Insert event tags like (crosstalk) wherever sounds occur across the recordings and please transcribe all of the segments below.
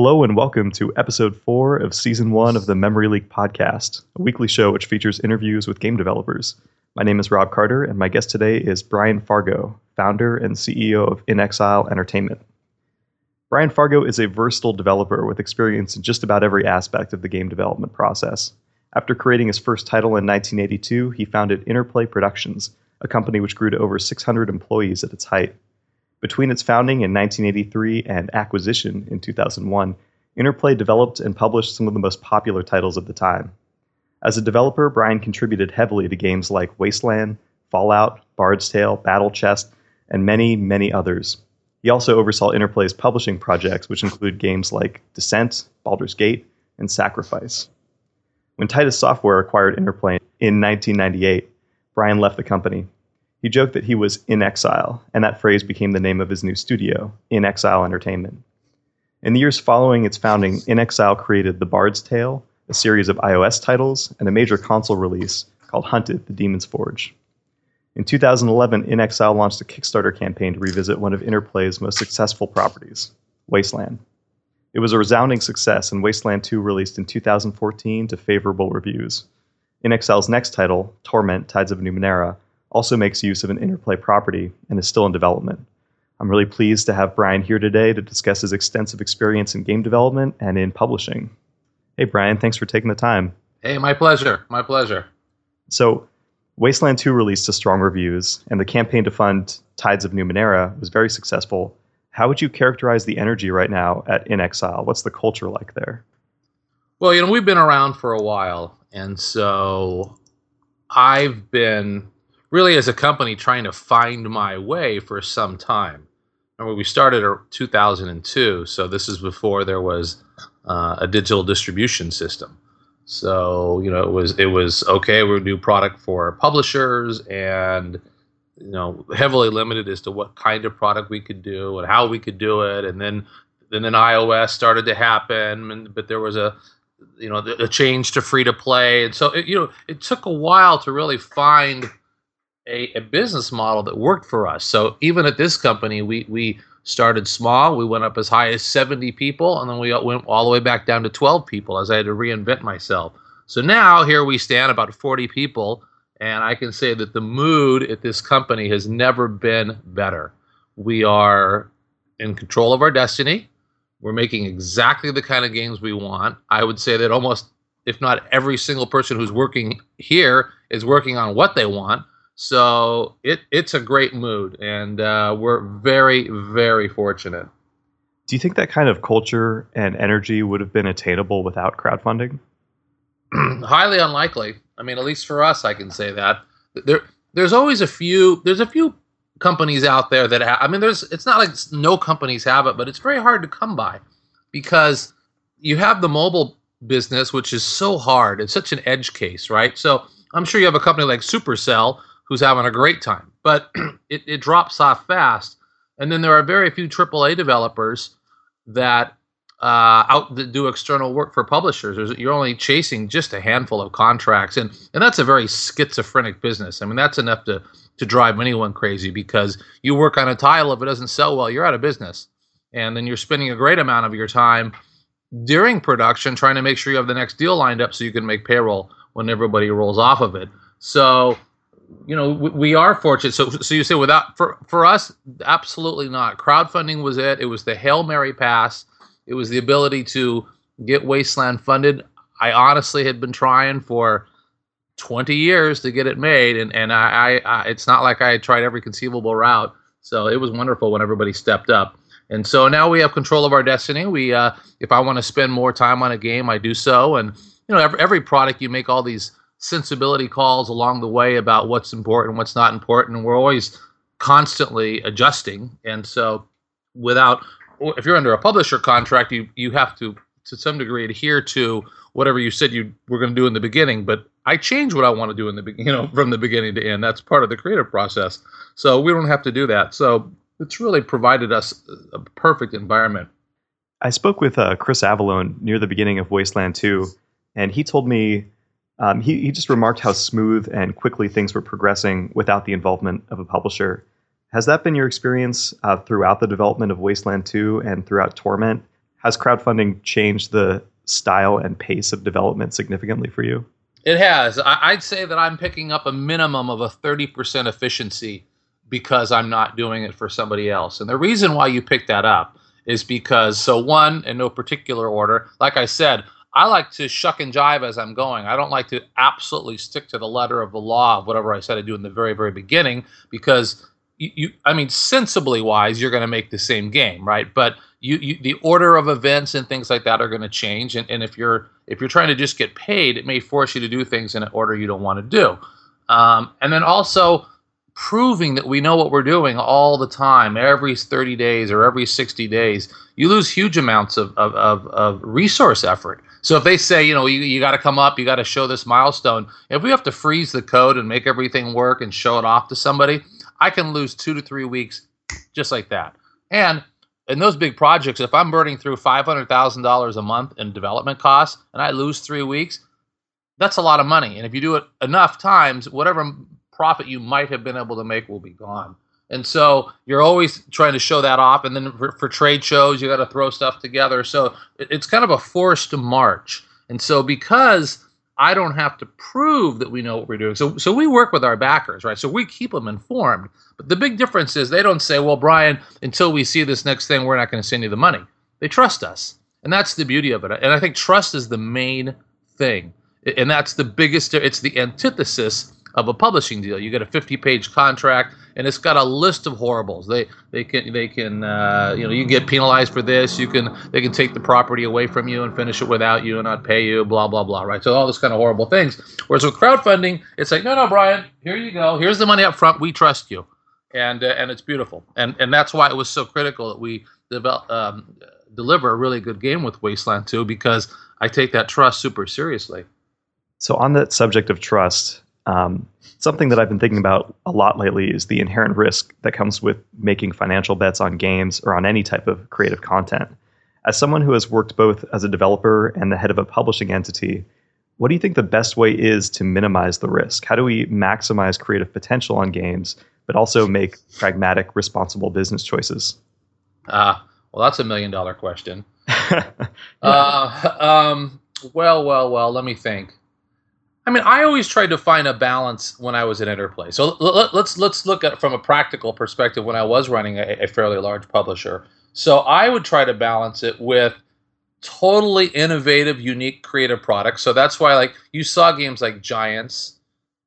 Hello and welcome to episode four of season one of the Memory Leak podcast, a weekly show which features interviews with game developers. My name is Rob Carter, and my guest today is Brian Fargo, founder and CEO of inXile Entertainment. Brian Fargo is a versatile developer with experience in just about every aspect of the game development process. After creating his first title in 1982, he founded Interplay Productions, a company which grew to over 600 employees at its height. Between its founding in 1983 and acquisition in 2001, Interplay developed and published some of the most popular titles of the time. As a developer, Brian contributed heavily to games like Wasteland, Fallout, Bard's Tale, Battle Chess, and many, many others. He also oversaw Interplay's publishing projects, which include games like Descent, Baldur's Gate, and Sacrifice. When Titus Software acquired Interplay in 1998, Brian left the company. He joked that he was in exile, and that phrase became the name of his new studio, inXile Entertainment. In the years following its founding, inXile created The Bard's Tale, a series of iOS titles, and a major console release called Hunted: The Demon's Forge. In 2011, inXile launched a Kickstarter campaign to revisit one of Interplay's most successful properties, Wasteland. It was a resounding success, and Wasteland 2 released in 2014 to favorable reviews. inXile's next title, Torment Tides of Numenera, also makes use of an interplay property and is still in development. I'm really pleased to have Brian here today to discuss his extensive experience in game development and in publishing. Hey, Brian, thanks for taking the time. Hey, my pleasure. My pleasure. So, Wasteland 2 released to strong reviews, and the campaign to fund Tides of Numenera was very successful. How would you characterize the energy right now at inXile? What's the culture like there? Well, you know, we've been around for a while, and so I've been really as a company trying to find my way for some time. Remember, we started in 2002, so this is before there was uh, a digital distribution system. So you know, it was it was okay. We would do product for publishers, and you know, heavily limited as to what kind of product we could do and how we could do it. And then then then iOS started to happen, and, but there was a you know a change to free to play, and so it, you know it took a while to really find a, a business model that worked for us. So even at this company, we we started small. We went up as high as 70 people, and then we went all the way back down to 12 people as I had to reinvent myself. So now here we stand, about 40 people, and I can say that the mood at this company has never been better. We are in control of our destiny. We're making exactly the kind of games we want. I would say that almost, if not every single person who's working here, is working on what they want. So it it's a great mood, and uh, we're very very fortunate. Do you think that kind of culture and energy would have been attainable without crowdfunding? (clears throat) Highly unlikely. I mean, at least for us, I can say that. There, there's always a few. There's a few companies out there that I mean, there's. It's not like no companies have it, but it's very hard to come by because you have the mobile business, which is so hard. It's such an edge case, right? So I'm sure you have a company like Supercell who's having a great time. But (clears throat) it, it drops off fast. And then there are very few AAA developers that uh, out that do external work for publishers. There's, you're only chasing just a handful of contracts, and and that's a very schizophrenic business. I mean, that's enough to to drive anyone crazy because you work on a title, if it doesn't sell well, you're out of business, and then you're spending a great amount of your time during production trying to make sure you have the next deal lined up so you can make payroll when everybody rolls off of it. So you know we, are fortunate. So so you say without for for us absolutely not. Crowdfunding was it. It was the hail mary pass. It was the ability to get wasteland funded. I honestly had been trying for 20 years to get it made and and I, I, I it's not like i had tried every conceivable route. So it was wonderful when everybody stepped up. And so now we have control of our destiny. We uh if i want to spend more time on a game i do so. And you know every, every product you make all these sensibility calls along the way about what's important, what's not important, and we're always constantly adjusting. And so, without if you're under a publisher contract, you you have to to some degree adhere to whatever you said you were going to do in the beginning. But I change what I want to do in the you know from the beginning to end. That's part of the creative process. So we don't have to do that. So it's really provided us a perfect environment. I spoke with uh, Chris Avellone near the beginning of Wasteland 2, and he told me um, he, he just remarked how smooth and quickly things were progressing without the involvement of a publisher. Has that been your experience uh, throughout the development of Wasteland 2 and throughout Torment? has crowdfunding changed the style and pace of development significantly for you? It has. I, would say that I'm picking up a minimum of a 30% efficiency because I'm not doing it for somebody else. And the reason why you pick that up is because, so one, in no particular order, like I said, I like to shuck and jive as I'm going. I don't like to absolutely stick to the letter of the law of whatever I said I do in the very, very beginning because you, you I mean, sensibly wise, you're going to make the same game, right? But you, you, the order of events and things like that are going to change. And, and if you're if you're trying to just get paid, it may force you to do things in an order you don't want to do. Um, and then also proving that we know what we're doing all the time, every 30 days or every 60 days, you lose huge amounts of, of, of, of resource effort. So if they say, you know, you, you got to come up, you got to show this milestone, if we have to freeze the code and make everything work and show it off to somebody, I can lose two to three weeks just like that. And in those big projects, if I'm burning through $500,000 a month in development costs and I lose three weeks, that's a lot of money. And if you do it enough times, whatever profit you might have been able to make will be gone. And so you're always trying to show that off. And then for, for trade shows, you got to throw stuff together. So it, it's kind of a forced march. And so because I don't have to prove that we know what we're doing. So, so we work with our backers, right? So we keep them informed. But the big difference is they don't say, well, Brian, until we see this next thing, we're not going to send you the money. They trust us. And that's the beauty of it. And I think trust is the main thing. And that's the biggest, it's the antithesis of a publishing deal. You get a 50-page contract, and it's got a list of horribles. They they can they can uh, you know you get penalized for this. You can they can take the property away from you and finish it without you and not pay you. Blah blah blah. Right. So all this kind of horrible things. Whereas with crowdfunding, it's like no no Brian, here you go. Here's the money up front. We trust you, and uh, and it's beautiful. And and that's why it was so critical that we develop um, deliver a really good game with Wasteland 2 because I take that trust super seriously. So on that subject of trust, um, something that I've been thinking about a lot lately is the inherent risk that comes with making financial bets on games or on any type of creative content. As someone who has worked both as a developer and the head of a publishing entity, what do you think the best way is to minimize the risk? How do we maximize creative potential on games, but also make pragmatic, responsible business choices? Ah, uh, well, that's a million dollar question. (laughs) uh, um, well, well, well, let me think. I mean, I always tried to find a balance when I was at Interplay. So let's let's look at from a practical perspective when I was running a, a fairly large publisher. So I would try to balance it with totally innovative, unique, creative products. So that's why, like, you saw games like Giants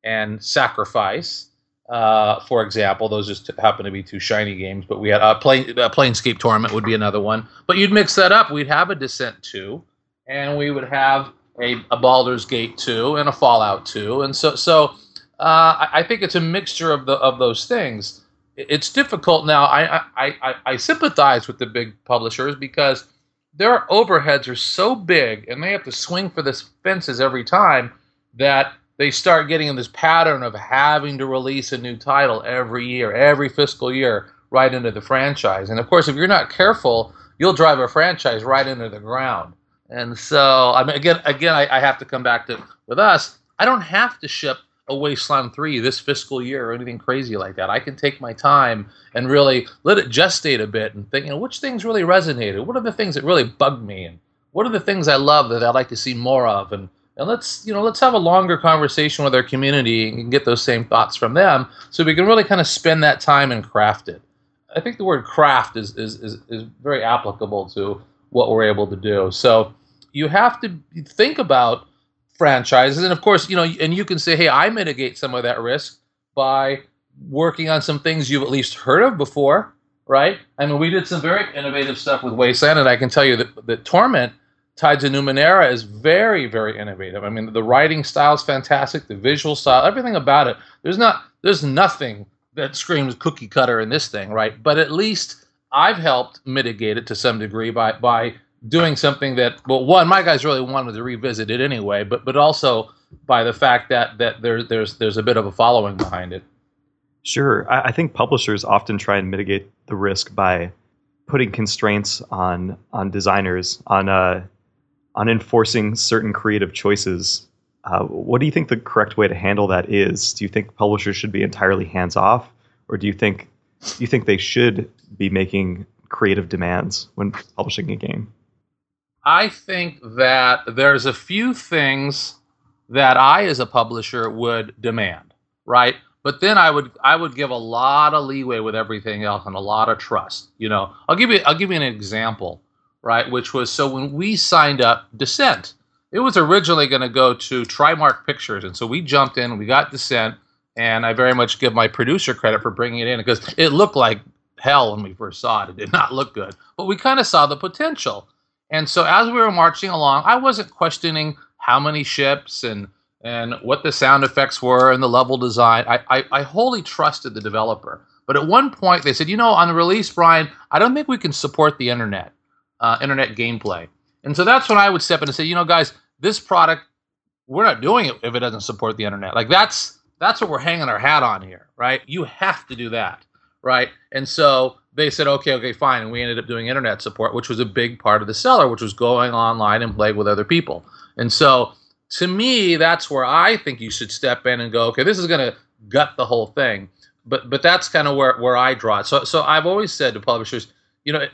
and Sacrifice, uh, for example. Those just happen to be two shiny games. But we had a uh, plane, uh, Planescape Torment would be another one. But you'd mix that up. We'd have a Descent 2, and we would have a, a Baldur's Gate 2 and a Fallout 2. And so, so uh, I think it's a mixture of the of those things. It's difficult now. I, I, I, I sympathize with the big publishers because their overheads are so big and they have to swing for the fences every time that they start getting in this pattern of having to release a new title every year, every fiscal year, right into the franchise. And of course, if you're not careful, you'll drive a franchise right into the ground. And so, I mean, again, again, I, I, have to come back to with us. I don't have to ship a Wasteland three this fiscal year or anything crazy like that. I can take my time and really let it gestate a bit and think, you know, which things really resonated. What are the things that really bugged me, and what are the things I love that I'd like to see more of, and and let's you know let's have a longer conversation with our community and get those same thoughts from them, so we can really kind of spend that time and craft it. I think the word craft is is is, is very applicable to what we're able to do. So you have to think about franchises, and of course, you know, and you can say, hey, I mitigate some of that risk by working on some things you've at least heard of before, right? I mean, we did some very innovative stuff with Wasteland, and I can tell you that, that Torment Tides of Numenera is very, very innovative. I mean, the writing style is fantastic, the visual style, everything about it. There's not, there's nothing that screams cookie cutter in this thing, right? But at least I've helped mitigate it to some degree by by doing something that well one my guys really wanted to revisit it anyway but but also by the fact that that there, there's there's a bit of a following behind it. Sure. I, I think publishers often try and mitigate the risk by putting constraints on on designers on uh on enforcing certain creative choices. Uh, what do you think the correct way to handle that is? Do you think publishers should be entirely hands off or do you think do you think they should be making creative demands when publishing a game I think that there's a few things that I, as a publisher, would demand, right? But then I would I would give a lot of leeway with everything else and a lot of trust. You know, I'll give you I'll give you an example, right? Which was so when we signed up Descent, it was originally going to go to Trimark Pictures, and so we jumped in, we got Descent, and I very much give my producer credit for bringing it in because it looked like hell when we first saw it. It did not look good, but we kind of saw the potential. And so as we were marching along, I wasn't questioning how many ships and and what the sound effects were and the level design. I, I, I wholly trusted the developer. But at one point, they said, you know, on the release, Brian, I don't think we can support the internet, uh, internet gameplay. And so that's when I would step in and say, you know, guys, this product, we're not doing it if it doesn't support the internet. Like that's that's what we're hanging our hat on here, right? You have to do that, right? And so they said, okay, okay, fine. And we ended up doing internet support, which was a big part of the seller, which was going online and playing with other people. And so to me, that's where I think you should step in and go, okay, this is going to gut the whole thing. But but that's kind of where, where I draw it. So so I've always said to publishers, you know,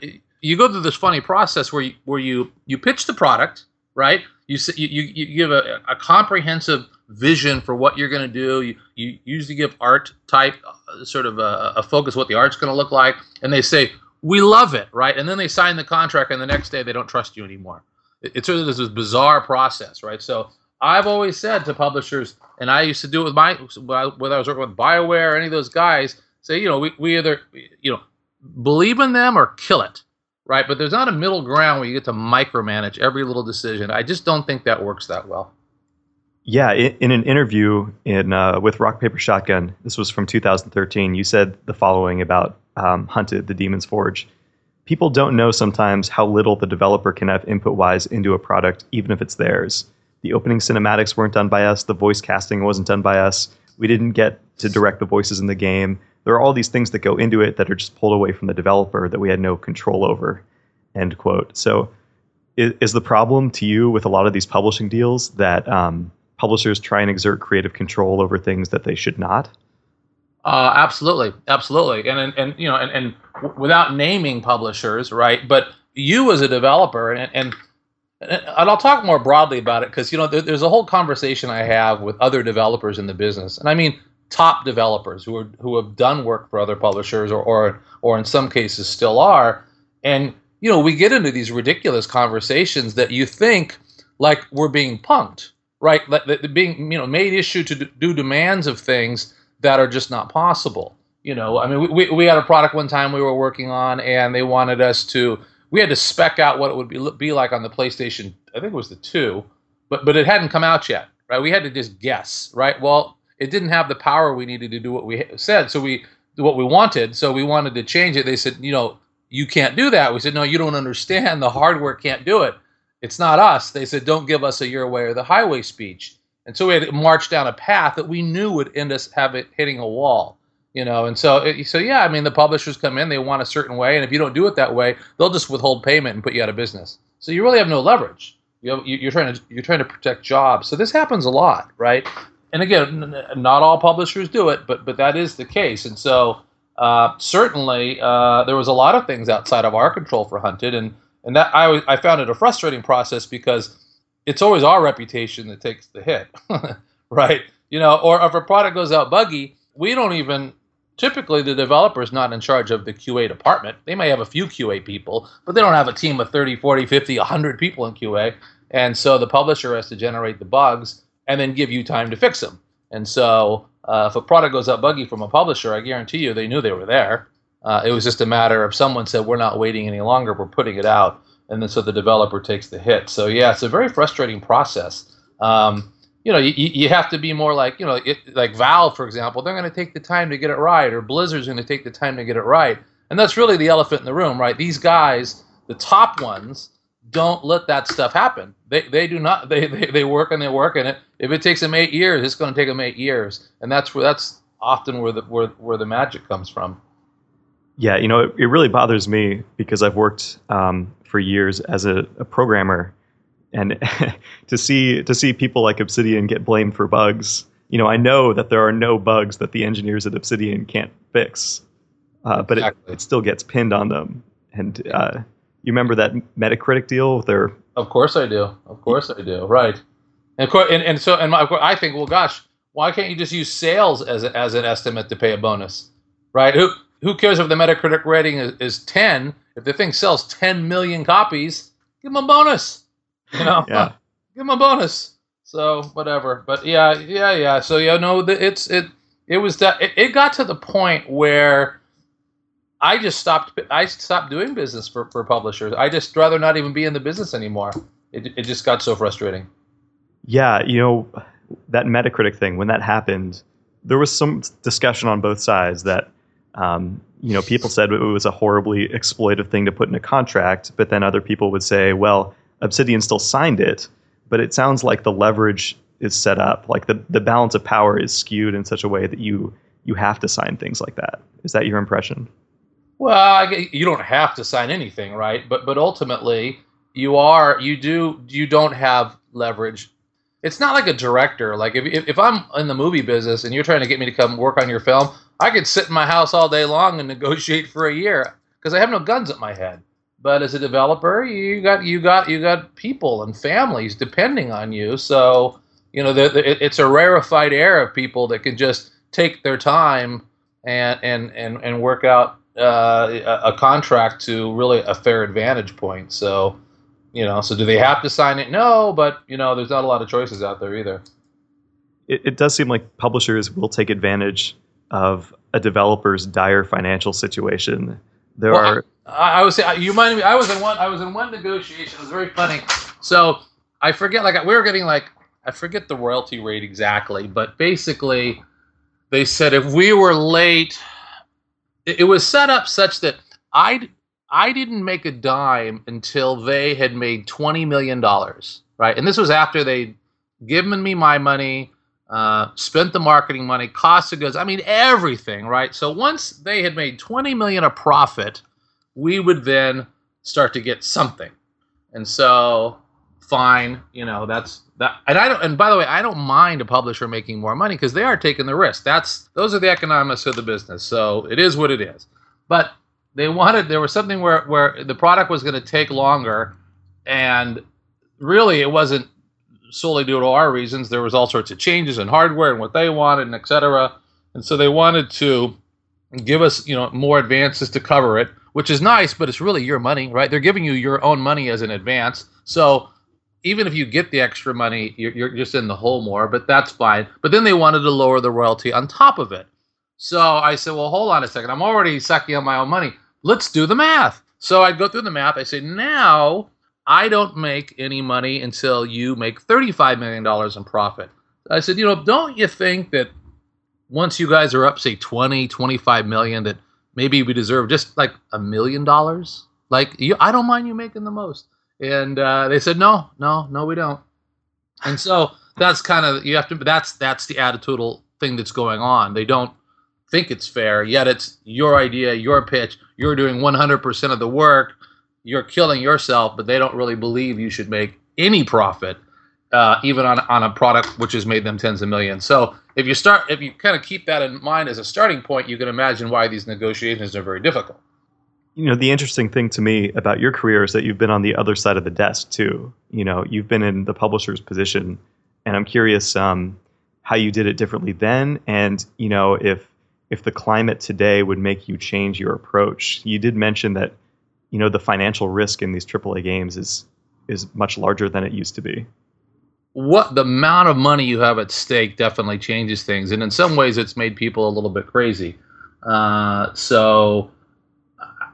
you go through this funny process where you where you you pitch the product, right? You you you give a, a comprehensive vision for what you're going to do. You you usually give art type uh, sort of a, a focus what the art's going to look like, and they say we love it, right? And then they sign the contract, and the next day they don't trust you anymore. It's sort of this bizarre process, right? So I've always said to publishers, and I used to do it with my whether I was working with Bioware or any of those guys, say, you know, we, we either you know believe in them or kill it, right? But there's not a middle ground where you get to micromanage every little decision. I just don't think that works that well. Yeah, in, in an interview in uh, with Rock Paper Shotgun, this was from 2013. You said the following about um, Hunted, the Demon's Forge. People don't know sometimes how little the developer can have input wise into a product, even if it's theirs the opening cinematics weren't done by us. The voice casting wasn't done by us. We didn't get to direct the voices in the game. There are all these things that go into it that are just pulled away from the developer that we had no control over. End quote. So, is, is the problem to you with a lot of these publishing deals that um, publishers try and exert creative control over things that they should not? Uh, absolutely, absolutely, and and, and you know, and, and without naming publishers, right? But you as a developer, and, and and I'll talk more broadly about it because you know there's a whole conversation I have with other developers in the business, and I mean top developers who are who have done work for other publishers or or or in some cases still are, and you know we get into these ridiculous conversations that you think like we're being punked, right? That, being you know made issue to do demands of things that are just not possible. You know, I mean, we, we had a product one time we were working on, and they wanted us to we had to spec out what it would be, be like on the PlayStation. I think it was the two, but but it hadn't come out yet, right? We had to just guess, right? Well, it didn't have the power we needed to do what we said, so we what we wanted. So we wanted to change it. They said, you know, you can't do that. We said, no, you don't understand. The hardware can't do it. It's not us. They said, don't give us a your way or the highway speech. And so we had to march down a path that we knew would end us have it hitting a wall you know and so so yeah i mean the publishers come in they want a certain way and if you don't do it that way they'll just withhold payment and put you out of business so you really have no leverage you you're trying to you're trying to protect jobs so this happens a lot right and again not all publishers do it but but that is the case and so uh, certainly uh, there was a lot of things outside of our control for hunted and and that i i found it a frustrating process because it's always our reputation that takes the hit (laughs) right you know or if a product goes out buggy we don't even typically the developer is not in charge of the QA department. They may have a few QA people, but they don't have a team of 30, 40, 50, 100 people in QA. And so the publisher has to generate the bugs and then give you time to fix them. And so uh, if a product goes out buggy from a publisher, I guarantee you they knew they were there. Uh, it was just a matter of someone said, We're not waiting any longer, we're putting it out. And then so the developer takes the hit. So, yeah, it's a very frustrating process. Um, you know, you, you have to be more like, you know, it, like Valve, for example, they're going to take the time to get it right, or Blizzard's going to take the time to get it right. And that's really the elephant in the room, right? These guys, the top ones, don't let that stuff happen. They, they do not. They, they, they work and they work, and it, if it takes them eight years, it's going to take them eight years, and that's where that's often where the where, where the magic comes from. Yeah, you know, it, it really bothers me because I've worked um, for years as a, a programmer and (laughs) to see to see people like Obsidian get blamed for bugs, you know, I know that there are no bugs that the engineers at Obsidian can't fix, uh, but exactly. it, it, still gets pinned on them. And uh, you remember that Metacritic deal with their Of course I do. Of course I do. Right. And, and, and so and my, I think, well, gosh, why can't you just use sales as, a, as an estimate to pay a bonus? Right? Who who cares if the Metacritic rating is, is 10? If the thing sells 10 million copies, give them a bonus. You know? Yeah. (laughs) give them a bonus. So whatever. But yeah, yeah, yeah. So yeah, no, it's it it was that it, it got to the point where I just stopped. I stopped doing business for, for publishers. I just rather not even be in the business anymore. It it just got so frustrating. Yeah, you know that Metacritic thing when that happened, there was some discussion on both sides that um, you know people said it was a horribly exploitive thing to put in a contract, but then other people would say, well, Obsidian still signed it, but it sounds like the leverage is set up, like the the balance of power is skewed in such a way that you you have to sign things like that. Is that your impression? Well, you don't have to sign anything, right? But but ultimately, you are you do you don't have leverage. It's not like a director. Like if if, I'm in the movie business and you're trying to get me to come work on your film, I could sit in my house all day long and negotiate for a year because I have no guns at my head. But as a developer, you got you got you got people and families depending on you. So you know, it's a rarefied air of people that can just take their time and and and, and work out uh, a, contract to really a fair advantage point. So, you know, so do they have to sign it? No, but you know, there's not a lot of choices out there either. It, it does seem like publishers will take advantage of a developer's dire financial situation. There well, are. I, I was you reminded me. I was in one. I was in one negotiation. It was very funny. So I forget. Like we were getting like I forget the royalty rate exactly, but basically, they said if we were late it, was set up such that I I didn't make a dime until they had made twenty million dollars, right? And this was after they'd given me my money, uh, spent the marketing money, cost of goods, I mean everything, right? So once they had made twenty million a profit, we would then start to get something. And so, fine, you know, that's that. And I don't. And by the way, I don't mind a publisher making more money because they are taking the risk. That's those are the economics of the business. So it is what it is. But they wanted there was something where where the product was going to take longer, and really it wasn't solely due to our reasons. There was all sorts of changes in hardware and what they wanted, and et cetera. And so they wanted to give us, you know, more advances to cover it, which is nice, but it's really your money, right? They're giving you your own money as an advance. So even if you get the extra money, you're, you're just in the hole more, but that's fine. But then they wanted to lower the royalty on top of it. So I said, well, hold on a second. I'm already sucking on my own money. Let's do the math. So I'd go through the math. I say, now I don't make any money until you make $35 million in profit. I said, you know, don't you think that once you guys are up, say 20, 25 million, that maybe we deserve just like a million dollars? Like, you, I don't mind you making the most. And uh, they said, no, no, no, we don't. And so that's kind of you have to. That's that's the attitudinal thing that's going on. They don't think it's fair, yet it's your idea, your pitch. You're doing 100% of the work. You're killing yourself, but they don't really believe you should make any profit, uh, even on on a product which has made them tens of millions. So if you start, if you kind of keep that in mind as a starting point, you can imagine why these negotiations are very difficult you know the interesting thing to me about your career is that you've been on the other side of the desk too. You know you've been in the publisher's position and i'm curious um, how you did it differently then and you know if if the climate today would make you change your approach. You did mention that you know the financial risk in these aaa games is is much larger than it used to be. What the amount of money you have at stake definitely changes things and in some ways it's made people a little bit crazy. Uh, so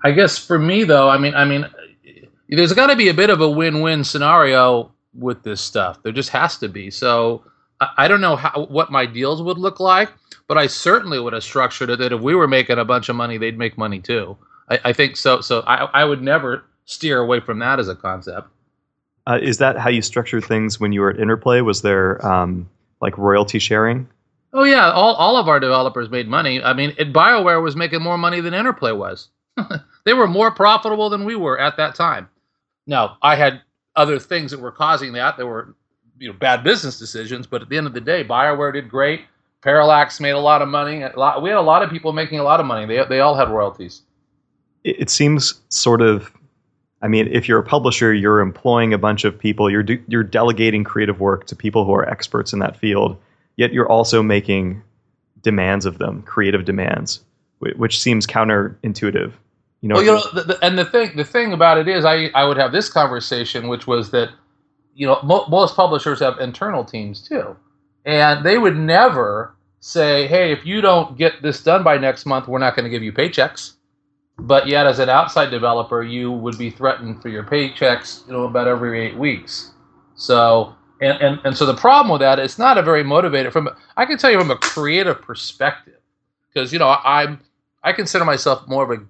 I guess for me though, I mean, I mean, there's got to be a bit of a win-win scenario with this stuff. There just has to be. So I don't know how what my deals would look like, but I certainly would have structured it that if we were making a bunch of money, they'd make money too. I, I think so. So I, I would never steer away from that as a concept. Uh, is that how you structured things when you were at Interplay? Was there um, like royalty sharing? Oh yeah, all, all of our developers made money. I mean, it, Bioware was making more money than Interplay was. They were more profitable than we were at that time. Now, I had other things that were causing that. There were you know bad business decisions, but at the end of the day, Bioware did great. Parallax made a lot of money. Lot, we had a lot of people making a lot of money. They they all had royalties. It, seems sort of I mean, if you're a publisher, you're employing a bunch of people, you're you're delegating creative work to people who are experts in that field, yet you're also making demands of them, creative demands, which seems counterintuitive. You know, well, you know, the, the, and the thing the thing about it is, I I would have this conversation, which was that, you know, mo- most publishers have internal teams too, and they would never say, hey, if you don't get this done by next month, we're not going to give you paychecks. But yet, as an outside developer, you would be threatened for your paychecks, you know, about every eight weeks. So, and, and, and so the problem with that, it's not a very motivated from. I can tell you from a creative perspective, because you know I'm I consider myself more of a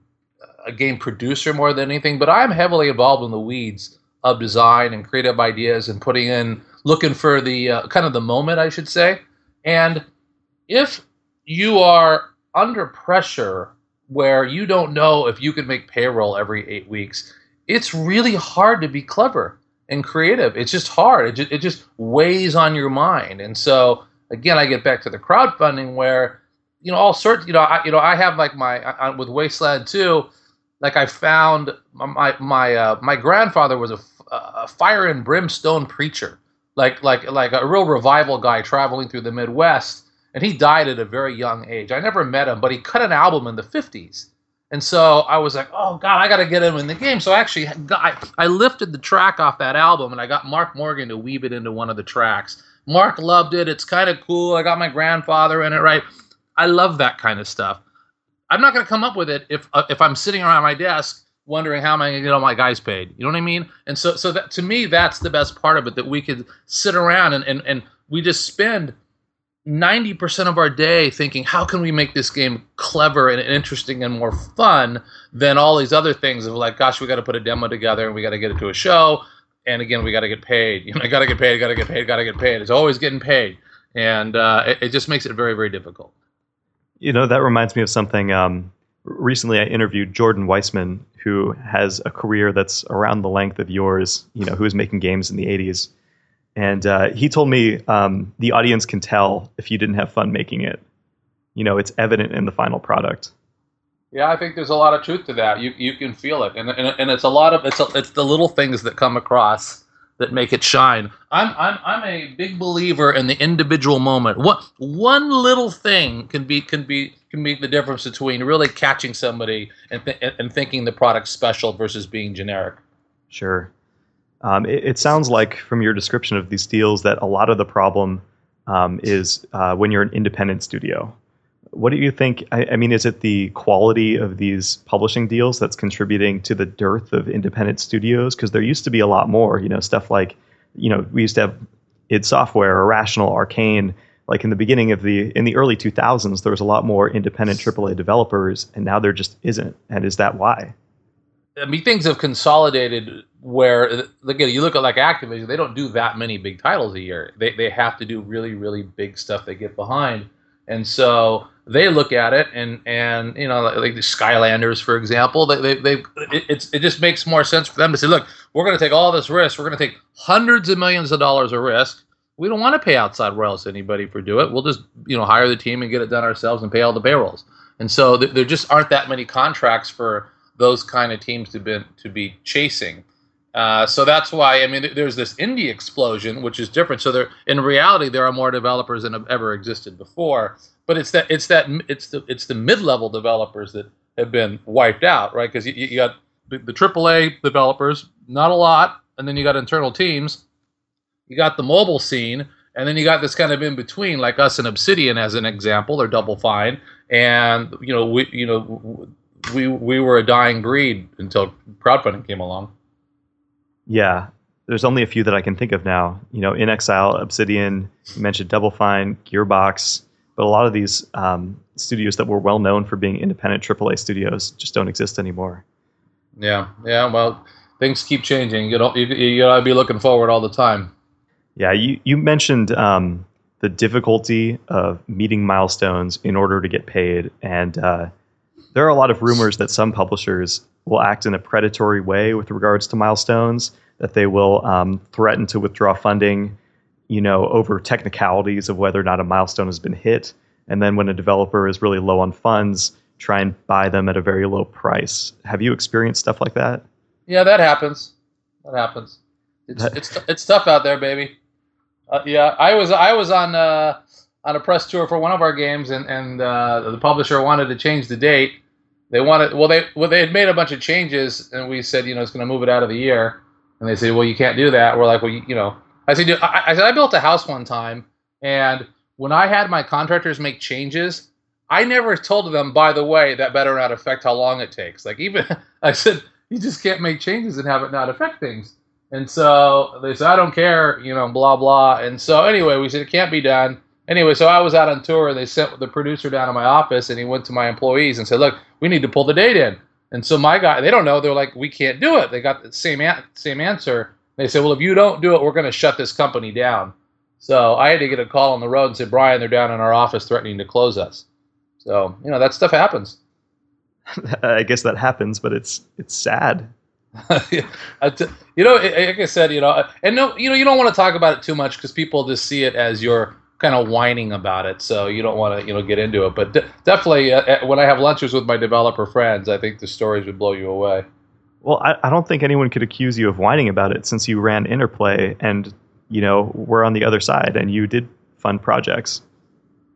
a game producer more than anything, but I'm heavily involved in the weeds of design and creative ideas and putting in, looking for the uh, kind of the moment, I should say. And if you are under pressure where you don't know if you can make payroll every eight weeks, it's really hard to be clever and creative. It's just hard. It just, it just weighs on your mind. And so, again, I get back to the crowdfunding where, you know, all sorts, you know, I, you know, I have like my, I, with Wasteland 2, like I found my my uh, my grandfather was a, a fire and brimstone preacher, like like like a real revival guy traveling through the Midwest, and he died at a very young age. I never met him, but he cut an album in the '50s, and so I was like, oh God, I got to get him in the game. So I actually I, I lifted the track off that album, and I got Mark Morgan to weave it into one of the tracks. Mark loved it. It's kind of cool. I got my grandfather in it, right? I love that kind of stuff. I'm not going to come up with it if uh, if I'm sitting around my desk wondering how am I going to get all my guys paid. You know what I mean? And so so that to me that's the best part of it that we could sit around and and, and we just spend 90% of our day thinking how can we make this game clever and interesting and more fun than all these other things of like gosh we got to put a demo together and we got to get it to a show and again we got to get paid you know i got to get paid got to get paid got to get paid it's always getting paid and uh, it, it just makes it very very difficult you know, that reminds me of something. Um, recently, I interviewed Jordan Weisman, who has a career that's around the length of yours. You know, who was making games in the '80s, and uh, he told me um, the audience can tell if you didn't have fun making it. You know, it's evident in the final product. Yeah, I think there's a lot of truth to that. You you can feel it, and and, and it's a lot of it's a, it's the little things that come across that make it shine. I'm I'm I'm a big believer in the individual moment. What one little thing can be can be can be the difference between really catching somebody and th- and thinking the product's special versus being generic. Sure. Um, it, it, sounds like from your description of these deals that a lot of the problem um, is uh, when you're an independent studio. What do you think? I, I, mean, is it the quality of these publishing deals that's contributing to the dearth of independent studios? Because there used to be a lot more, you know, stuff like, you know, we used to have id Software, Irrational, Arcane. Like in the beginning of the in the early 2000s, there was a lot more independent AAA developers, and now there just isn't. And is that why? I mean, things have consolidated where again, you look at like Activision, they don't do that many big titles a year. They they have to do really really big stuff they get behind, and so they look at it and and you know like the Skylanders for example they they, they it, it just makes more sense for them to say look we're going to take all this risk. We're going to take hundreds of millions of dollars of risk. We don't want to pay outside royalties anybody for do it. We'll just you know hire the team and get it done ourselves and pay all the payrolls. And so th- there just aren't that many contracts for those kind of teams to be to be chasing uh, so that's why I mean there's this indie explosion, which is different. So there, in reality, there are more developers than have ever existed before but it's that it's that it's the it's the mid-level developers that have been wiped out, right? Because you, you got the, the AAA developers, not a lot, and then you got internal teams. You got the mobile scene, and then you got this kind of in between, like us and Obsidian as an example, or Double Fine, and you know we you know we we were a dying breed until crowdfunding came along. Yeah, there's only a few that I can think of now. You know, inXile, Obsidian, you mentioned Double Fine, Gearbox but a lot of these um, studios that were well known for being independent AAA studios just don't exist anymore. Yeah, yeah. Well, things keep changing. You know, you, you gotta be looking forward all the time. Yeah, you you mentioned um, the difficulty of meeting milestones in order to get paid, and uh, there are a lot of rumors that some publishers will act in a predatory way with regards to milestones. That they will um, threaten to withdraw funding you know, over technicalities of whether or not a milestone has been hit. And then when a developer is really low on funds, try and buy them at a very low price. Have you experienced stuff like that? Yeah, that happens. That happens. It's it's it's tough out there, baby. Uh, yeah, I was I was on uh, on a press tour for one of our games, and and uh, the publisher wanted to change the date. They wanted well they well they had made a bunch of changes, and we said you know it's going to move it out of the year, and they said well you can't do that. We're like well you, you know I said I, I said I built a house one time, and when I had my contractors make changes, I never told them by the way that better not affect how long it takes. Like even (laughs) I said you just can't make changes and have it not affect things. And so they said, I don't care, you know, blah, blah. And so anyway, we said, it can't be done. Anyway, so I was out on tour and they sent the producer down to my office and he went to my employees and said, look, we need to pull the date in. And so my guy, they don't know. They're like, we can't do it. They got the same, an- same answer. They said, well, if you don't do it, we're going to shut this company down. So I had to get a call on the road and say, Brian, they're down in our office threatening to close us. So, you know, that stuff happens. (laughs) I guess that happens, but it's it's sad. (laughs) you know, like I said, you know, and no, you know, you don't want to talk about it too much because people just see it as you're kind of whining about it, so you don't want to, you know, get into it. But de- definitely, uh, when I have lunches with my developer friends, I think the stories would blow you away. Well, I, I don't think anyone could accuse you of whining about it since you ran Interplay and you know we're on the other side and you did fun projects.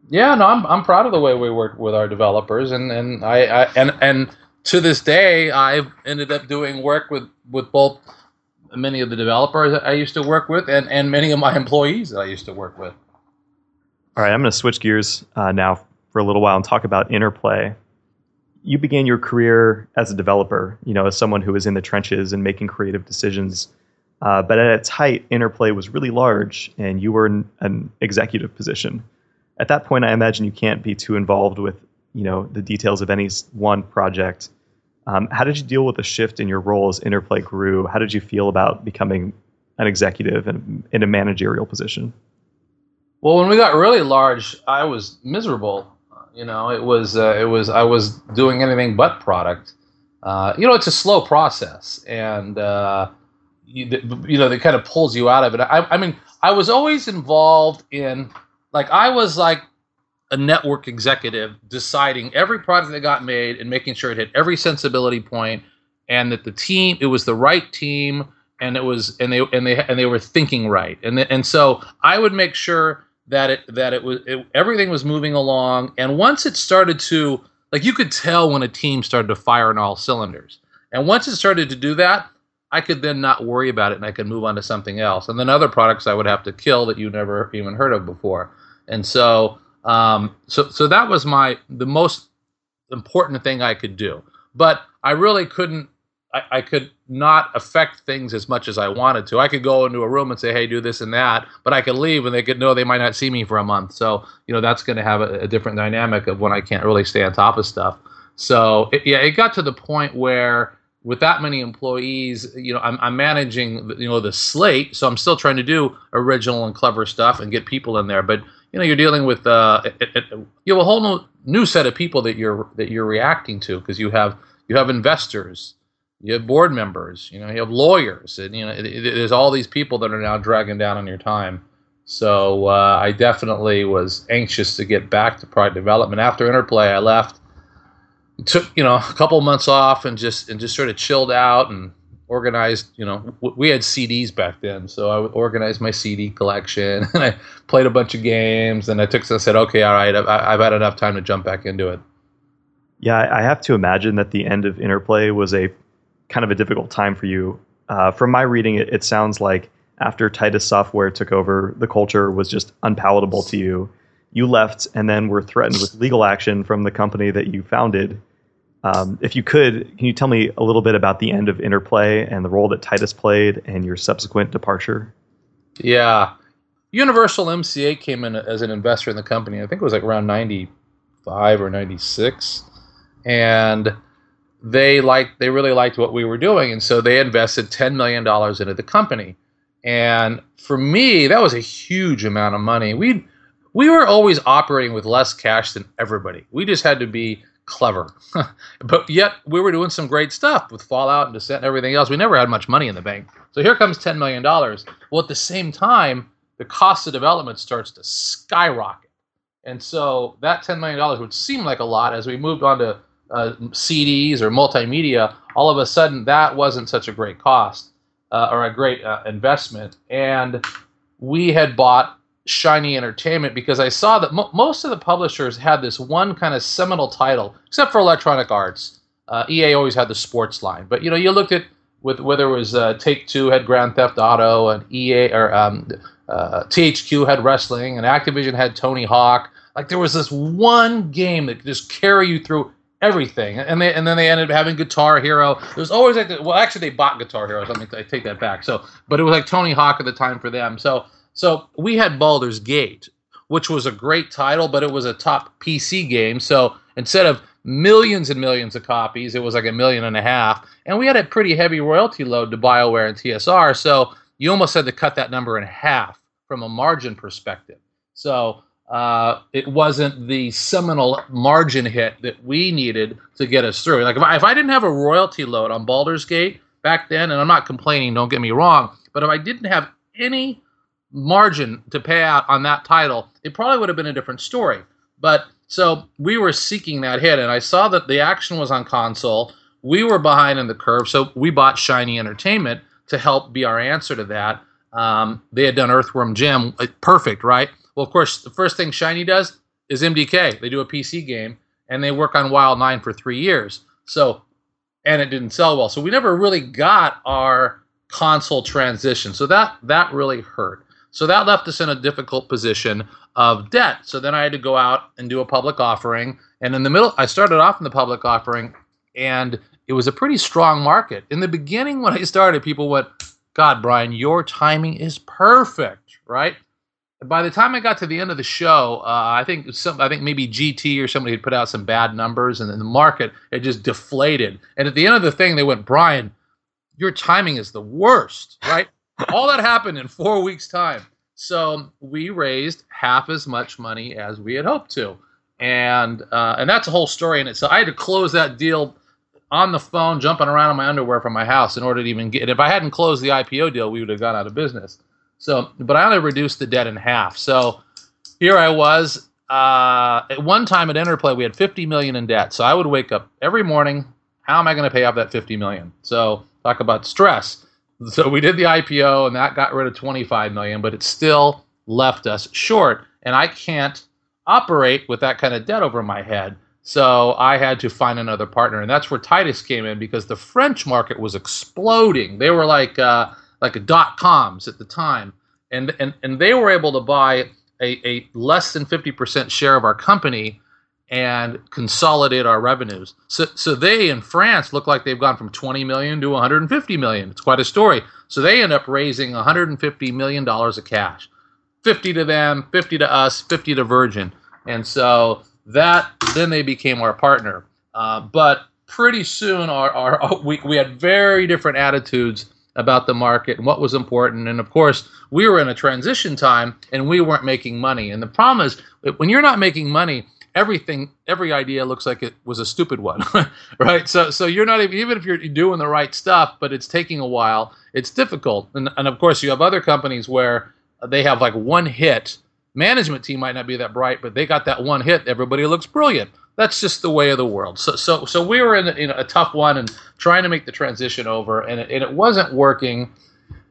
Yeah, no, I'm I'm proud of the way we work with our developers, and and I, I and and to this day, I've ended up doing work with with both many of the developers that I used to work with and and many of my (laughs) employees that I used to work with. All right, I'm going to switch gears uh, now for a little while and talk about Interplay. You began your career as a developer, you know, as someone who was in the trenches and making creative decisions. Uh, but at its height, Interplay was really large, and you were in an executive position. At that point, I imagine you can't be too involved with, you know, the details of any one project. Um, how did you deal with the shift in your role as Interplay grew? How did you feel about becoming an executive and in a managerial position? Well, when we got really large, I was miserable. You know, it was uh, it was I was doing anything but product. Uh, you know, it's a slow process, and uh, you, you know, it kind of pulls you out of it. I, I mean, I was always involved in like I was like a network executive deciding every product that got made and making sure it hit every sensibility point and that the team it was the right team and it was and they and they and they were thinking right and and so I would make sure that it that it was it, everything was moving along. And once it started to like you could tell when a team started to fire on all cylinders. And once it started to do that I could then not worry about it and I could move on to something else. And then other products I would have to kill that you never even heard of before. And so um, so so that was my the most important thing I could do. But I really couldn't I, I, could not affect things as much as I wanted to. I could go into a room and say, "Hey, do this and that," but I could leave and they could know they might not see me for a month. So you know that's going to have a, a, different dynamic of when I can't really stay on top of stuff. So it, yeah, it got to the point where with that many employees, you know, I'm, I'm managing you know the slate, so I'm still trying to do original and clever stuff and get people in there, but you know you're dealing with uh, it, it, you have a whole new, new set of people that you're that you're reacting to because you have you have investors you have board members, you know, you have lawyers, and you know, it, it, there's all these people that are now dragging down on your time. So uh, I definitely was anxious to get back to product development. After Interplay, I left, took you know a couple months off, and just and just sort of chilled out and organized. You know, we had CDs back then, so I organized my CD collection, (laughs) and I played a bunch of games, and I took said, okay, all right, I've, I've had enough time to jump back into it. Yeah, I have to imagine that the end of Interplay was a kind of a difficult time for you. Uh, from my reading, it, it sounds like after Titus Software took over, the culture was just unpalatable to you. You left and then were threatened with legal action from the company that you founded. Um, if you could, can you tell me a little bit about the end of Interplay and the role that Titus played and your subsequent departure? Yeah. Universal MCA came in as an investor in the company. I think it was like around 95 or 96. And they liked they really liked what we were doing and so they invested 10 million dollars into the company. And for me that was a huge amount of money. We we were always operating with less cash than everybody. We just had to be clever. (laughs) But yet we were doing some great stuff with fallout and descent and everything else. We never had much money in the bank. So here comes 10 million dollars. Well at the same time the cost of development starts to skyrocket. And so that $10 million would seem like a lot as we moved on to uh, CDs or multimedia, all of a sudden that wasn't such a great cost uh, or a great uh, investment. And we had bought Shiny Entertainment because I saw that mo- most of the publishers had this one kind of seminal title, except for Electronic Arts. Uh, EA always had the sports line, but you know you looked at with whether it was uh, Take Two had Grand Theft Auto and EA or um, uh, THQ had wrestling and Activision had Tony Hawk. Like there was this one game that could just carry you through everything, and they and then they ended up having Guitar Hero. Was always like well, actually they bought Guitar Hero. So I, mean, I take that back. So, but it was like Tony Hawk at the time for them. So so we had Baldur's Gate, which was a great title, but it was a top PC game. So instead of millions and millions of copies, it was like a million and a half. And we had a pretty heavy royalty load to BioWare and TSR. So you almost had to cut that number in half from a margin perspective. So uh, it wasn't the seminal margin hit that we needed to get us through. Like if I, if I didn't have a royalty load on Baldur's Gate back then, and I'm not complaining, don't get me wrong, but if I didn't have any margin to pay out on that title, it probably would have been a different story. But so we were seeking that hit, and I saw that the action was on console. We were behind in the curve, so we bought Shiny Entertainment to help be our answer to that. Um, they had done Earthworm Jim, perfect, right? Well, of course, the first thing Shiny does is MDK. They do a PC game, and they work on Wild Nine for three years. So, and it didn't sell well, so we never really got our console transition. So that that really hurt. So that left us in a difficult position of debt. So then I had to go out and do a public offering. And in the middle, I started off in the public offering, and it was a pretty strong market. In the beginning, when I started, people went, God, Brian, your timing is perfect, right? By the time I got to the end of the show, uh, I think some, I think maybe GT or somebody had put out some bad numbers, and then the market it just deflated. And at the end of the thing, they went, Brian, your timing is the worst, right? (laughs) All that happened in four weeks' time. So we raised half as much money as we had hoped to, and uh, and that's a whole story in it. So I had to close that deal on the phone, jumping around in my underwear from my house in order to even get. If I hadn't closed the IPO deal, we would have gone out of business. So, but I only reduced the debt in half. So here I was. Uh, at one time at Interplay, we had 50 million in debt. So I would wake up every morning. How am I going to pay off that 50 million? So talk about stress. So we did the IPO and that got rid of 25 million, but it still left us short. And I can't operate with that kind of debt over my head. So I had to find another partner, and that's where Titus came in because the French market was exploding. They were like uh, like dot coms at the time, and and and they were able to buy a, a less than fifty percent share of our company and consolidate our revenues. So, so they in France look like they've gone from 20 million to 150 million. It's quite a story. So they end up raising 150 million dollars of cash, 50 to them, 50 to us, 50 to Virgin, and so that then they became our partner. Uh, but pretty soon, our, our (laughs) we we had very different attitudes about the market and what was important. And of course, we were in a transition time and we weren't making money. And the problem is, when you're not making money everything every idea looks like it was a stupid one (laughs) right? So so you're not even even if you're doing the right stuff but it's taking a while it's difficult. And, and of course you have other companies where they have like one hit. Management team might not be that bright but they got that one hit. Everybody looks brilliant that's just the way of the world so so so we were in, a tough one and trying to make the transition over and it, and it wasn't working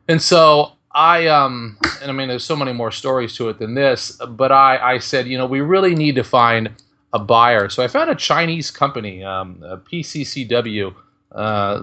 and so I um and I mean there's so many more stories to it than this, but I I said you know we really need to find a buyer. So I found a Chinese company, um, a PCCW. Uh,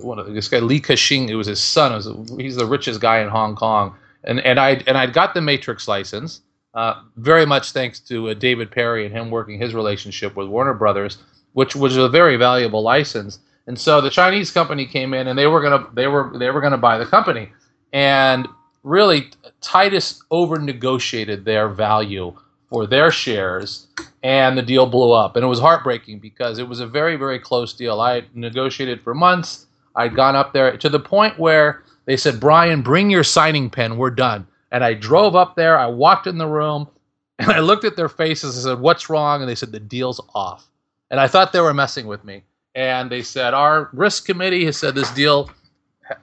one of this guy Li Ka-shing, it was his son. Was, he's the richest guy in Hong Kong, and and I and I'd got the Matrix license. Uh, very much thanks to uh, David Perry and him working his relationship with Warner Brothers, which was a very valuable license. And so the Chinese company came in, and they were gonna they were they were gonna buy the company. And really Titus over negotiated their value for their shares and the deal blew up. And it was heartbreaking because it was a very very close deal. I negotiated for months. I'd gone up there to the point where they said brian bring your signing pen. We're done and i drove up there i walked in the room (laughs) and i looked at their faces i said what's wrong and they said the deal's off and i thought they were messing with me and they said our risk committee has said this deal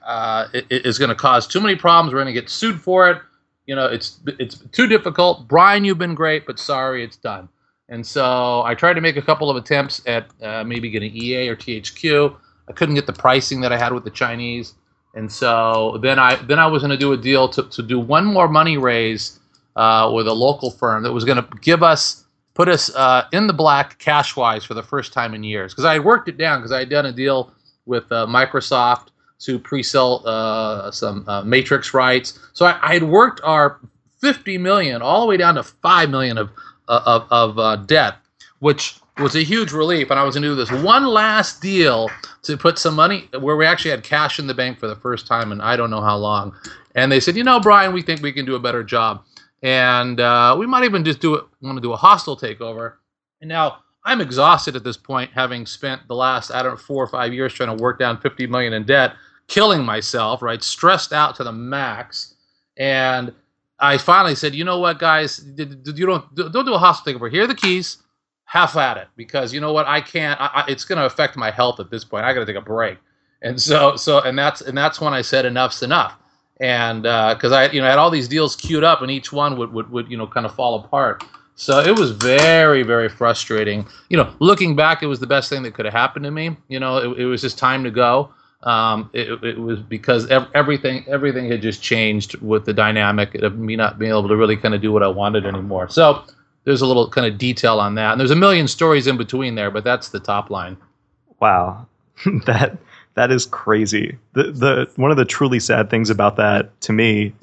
uh, is going to cause too many problems. We're going to get sued for it. You know, it's it's too difficult. Brian, you've been great, but sorry, it's done. And so I tried to make a couple of attempts at uh, maybe getting EA or THQ. I couldn't get the pricing that I had with the Chinese. And so then I then I was going to do a deal to, to do one more money raise uh, with a local firm that was going to give us put us uh, in the black cash wise for the first time in years because I had worked it down because I had done a deal with uh, Microsoft to pre-sell uh, some uh, Matrix rights. So I, I, had worked our 50 million all the way down to 5 million of uh, of, of debt, which was a huge relief. And I was going to do this one last deal to put some money where we actually had cash in the bank for the first time and I don't know how long. And they said, you know, Brian, we think we can do a better job, and uh, we might even just do it. Want to do a hostile takeover? And now I'm exhausted at this point, having spent the last I don't know four or five years trying to work down 50 million in debt, killing myself, right, stressed out to the max, and I finally said, you know what, guys, you don't don't do a hostile takeover. Here are the keys. Half at it because you know what, I can't. I, it's going to affect my health at this point. I got to take a break, and so so and that's and that's when I said enough's enough, and because uh, I you know had all these deals queued up and each one would would, would you know kind of fall apart. So it was very, very frustrating. You know, looking back, it was the best thing that could have happened to me. You know, it, it was just time to go um, it, it, was because everything everything had just changed with the dynamic of me not being able to really kind of do what I wanted anymore. So there's a little kind of detail on that, and there's a million stories in between there, but that's the top line. Wow, (laughs) that that is crazy. The the one of the truly sad things about that to me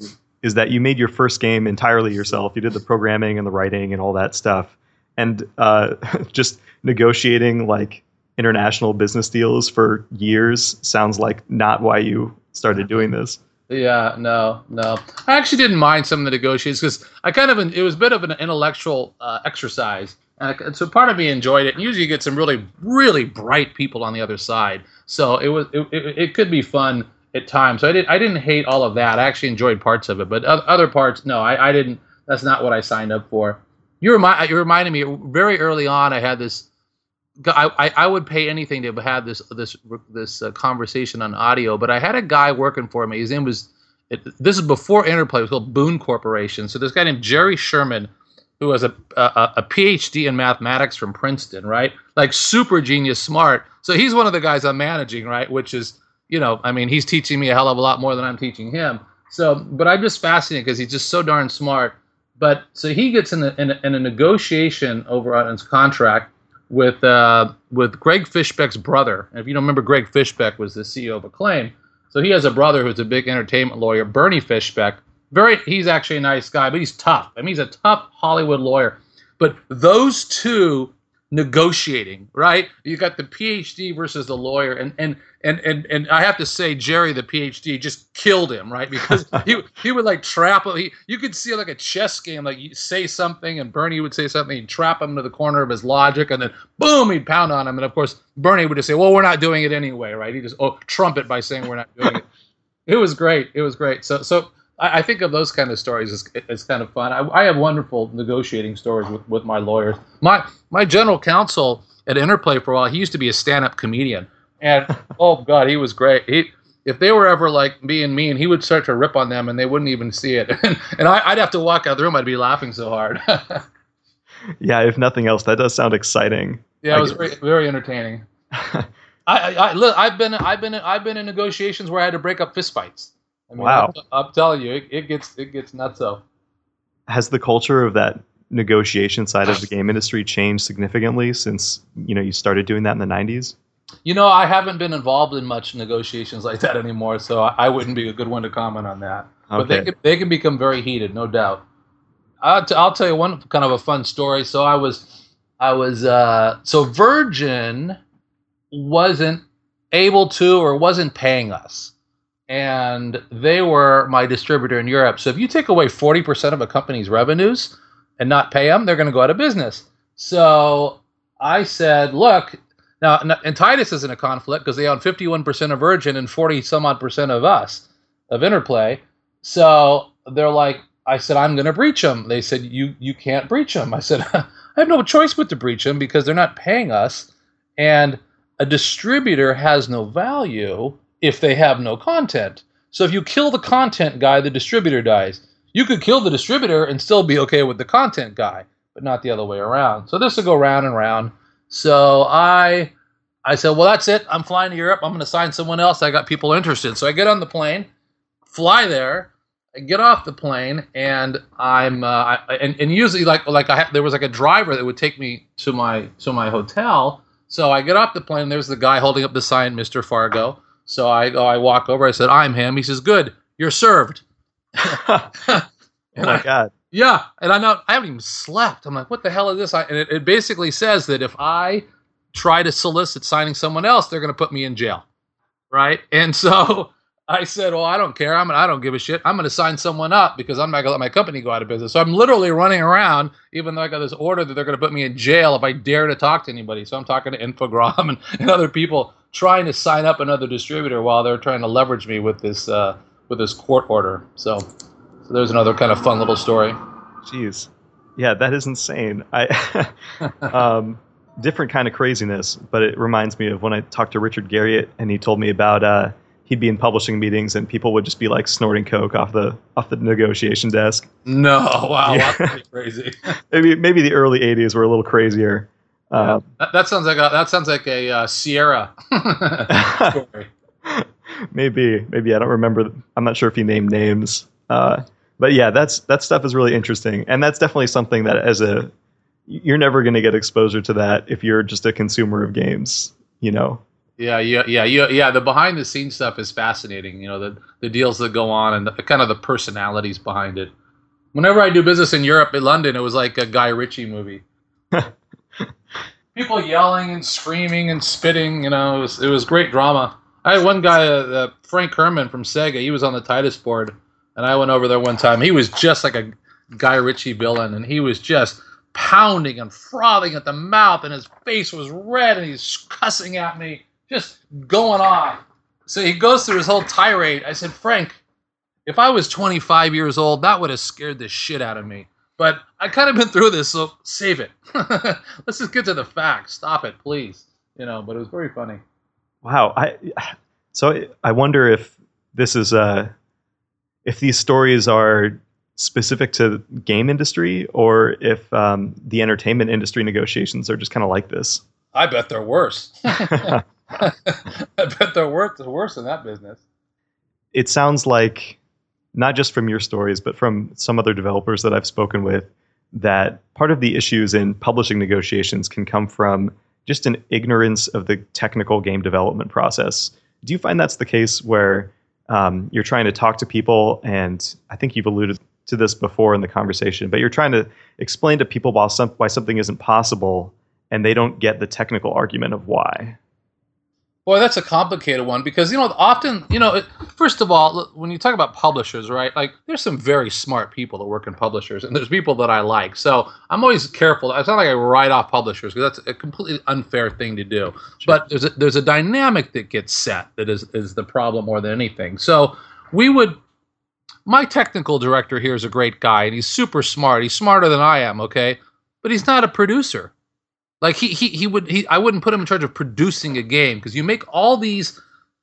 is that you made your first game entirely yourself. You did the programming and the writing and all that stuff, and uh, (laughs) just negotiating like international business deals for years sounds like not why you started doing this. Yeah, no, no. I actually didn't mind some of the negotiations because I kind of it was a bit of an intellectual uh, exercise, and so part of me enjoyed it. And usually, you get some really, really bright people on the other side, so it was it, it, it could be fun at times. So I did I didn't hate all of that. I actually enjoyed parts of it, but other parts, no, I, I didn't. That's not what I signed up for. You remind you reminded me very early on. I had this I, I would pay anything to have this this this uh, conversation on audio, but I had a guy working for me. His name was it, this is before Interplay. It was called Boone Corporation. So this guy named Jerry Sherman, who has a, a a PhD in mathematics from Princeton, right? Like super genius, smart. So he's one of the guys I'm managing, right? Which is you know, I mean, he's teaching me a hell of a lot more than I'm teaching him. So, but I'm just fascinated because he's just so darn smart. But so he gets in in a, in a negotiation over on his contract with uh, with Greg Fischbach's brother. And if you don't remember, Greg Fischbach was the CEO of Acclaim. So he has a brother who's a big entertainment lawyer, Bernie Fischbach. Very, he's actually a nice guy, but he's tough. I mean, he's a tough Hollywood lawyer. But those two negotiating, right? You got the PhD versus the lawyer, and and and and and I have to say, Jerry, the PhD, just killed him, right? Because (laughs) he he would like trap him. He you could see like a chess game, like you say something, and Bernie would say something, he'd trap him to the corner of his logic, and then boom, he'd pound on him, and of course Bernie would just say, "Well, we're not doing it anyway," right? He just oh trumpet by saying we're not doing it. (laughs) It was great. It was great. So so I, I, think of those kind of stories as, as kind of fun. I, I have wonderful negotiating stories with, with my lawyers. My my general counsel at Interplay for a while, he used to be a stand-up comedian, and (laughs) oh god, he was great. He if they were ever like being mean, he would start to rip on them, and they wouldn't even see it. (laughs) and I, would have to walk out of the room. I'd be laughing so hard. (laughs) yeah, if nothing else, that does sound exciting. Yeah, it was very, very entertaining. I, I, I look, I've been, I've been, I've been in negotiations where I had to break up fistfights. I mean, wow. I'm, I'm, telling you, it, it gets it gets nuts. So, has the culture of that negotiation side of the game industry changed significantly since you know you started doing that in the 90s? You know, I haven't been involved in much negotiations like that anymore, so I, I wouldn't be a good one to comment on that. Okay. But they can, they can become very heated, no doubt. I'll, t- I'll tell you one kind of a fun story. So I was, I was, uh, so Virgin wasn't able to or wasn't paying us and they were my distributor in Europe. So if you take away 40% of a company's revenues and not pay them, they're going to go out of business. So I said, look, now, and Titus is in a conflict because they own 51% of Virgin and 40 some odd percent of us, of Interplay. So they're like, I said, I'm going to breach them. They said, you you can't breach them. I said, (laughs) I have no choice but to breach them because they're not paying us. And a distributor has no value if they have no content. So if you kill the content guy, the distributor dies. You could kill the distributor and still be okay with the content guy. but not the other way around. So this will go round and round. So I I said, well, that's it. I'm flying to Europe. I'm going to sign someone else. I got people interested. So I get on the plane, fly there. I get off the plane, and I'm uh, I, and, and usually like like I have, there was like a driver that would take me to my to my hotel. So I get off the plane. There's the guy holding up the sign, Mr. Fargo. So I go, I walk over. I said, I'm him. He says, good. You're served. (laughs) oh my I- god. yeah, and I know I haven't even slept. I'm like, what the hell is this? I, and it, it basically says that if I try to solicit signing someone else, they're going to put me in jail, right? And so (laughs) I said, well, I don't care. I'm I don't give a shit. I'm going to sign someone up because I'm not going to let my company go out of business. So I'm literally running around, even though I got this order that they're going to put me in jail if I dare to talk to anybody. So I'm talking to Infogrames (laughs) and, and other people trying to sign up another distributor while they're trying to leverage me with this uh, with this court order. So. So there's another kind of fun little story. Jeez. Yeah, that is insane. I (laughs) um, different kind of craziness, but it reminds me of when I talked to Richard Garriott and he told me about uh, he'd be in publishing meetings and people would just be like snorting coke off the off the negotiation desk. No, wow, Yeah. that's crazy. (laughs) Maybe maybe the early '80s were a little crazier. Yeah. Um, that, that sounds like a that sounds like a uh, Sierra (laughs) (laughs) maybe maybe I don't remember. I'm not sure if he named names. Uh, but yeah, that's that stuff is really interesting, and that's definitely something that as a you're never going to get exposure to that if you're just a consumer of games. You know. Yeah, yeah, yeah, yeah, yeah. The behind the scenes stuff is fascinating. You know, the the deals that go on and the, kind of the personalities behind it. Whenever I do business in Europe, in London, it was like a Guy Ritchie movie. (laughs) People yelling and screaming and spitting. You know, it was it was great drama. I had one guy, uh, uh, Frank Herman from Sega. He was on the Titus board, and I went over there one time. He was just like a Guy Ritchie villain, and he was just pounding and frothing at the mouth, and his face was red, and he's cussing at me, just going on. So he goes through his whole tirade. I said, Frank, if I was 25 years old, that would have scared the shit out of me. But I kind of been through this, so save it. (laughs) Let's just get to the facts. Stop it, please. You know, but it was very funny. Wow. I so I wonder if this is uh if these stories are specific to game industry or if um, the entertainment industry negotiations are just kind of like this. I bet they're worse. (laughs) (laughs) I bet they're worse, worse in that business. it sounds like not just from your stories but from some other developers that I've spoken with that part of the issues in publishing negotiations can come from just an ignorance of the technical game development process. Do you find that's the case where um, you're trying to talk to people, and I think you've alluded to this before in the conversation, but you're trying to explain to people why, some, why something isn't possible, and they don't get the technical argument of why. Boy, that's a complicated one because you know often you know it, first of all when you talk about publishers, right? Like there's some very smart people that work in publishers, and there's people that I like. So I'm always careful. It's not like I write off publishers because that's a completely unfair thing to do. But there's a, there's a dynamic that gets set that is is the problem more than anything. So we would. My technical director here is a great guy, and he's super smart. He's smarter than I am, okay? But he's not a producer. Like he he he would he I wouldn't put him in charge of producing a game because you make all these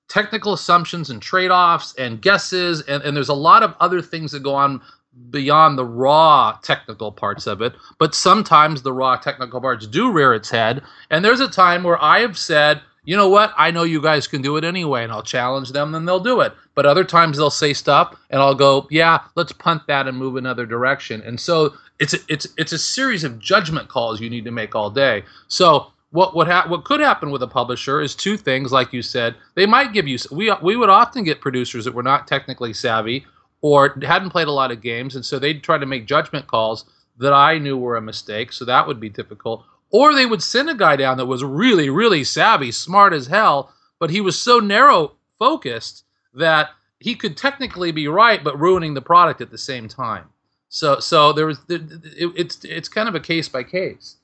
technical assumptions and trade-offs and guesses and, and there's a lot of other things that go on beyond the raw technical parts of it. But sometimes the raw technical parts do rear its head. And there's a time where I have said, you know what, I know you guys can do it anyway, and I'll challenge them, and they'll do it. But other times they'll say stuff, and I'll go, yeah, let's punt that and move another direction. And so it's a, it's it's a series of judgment calls you need to make all day. So what what ha- what could happen with a publisher is two things, like you said. They might give you we we would often get producers that were not technically savvy or hadn't played a lot of games, and so they'd try to make judgment calls that I knew were a mistake. So that would be difficult. Or they would send a guy down that was really really savvy, smart as hell, but he was so narrow focused that he could technically be right, but ruining the product at the same time. So so there was it, it's it's kind of a case by case.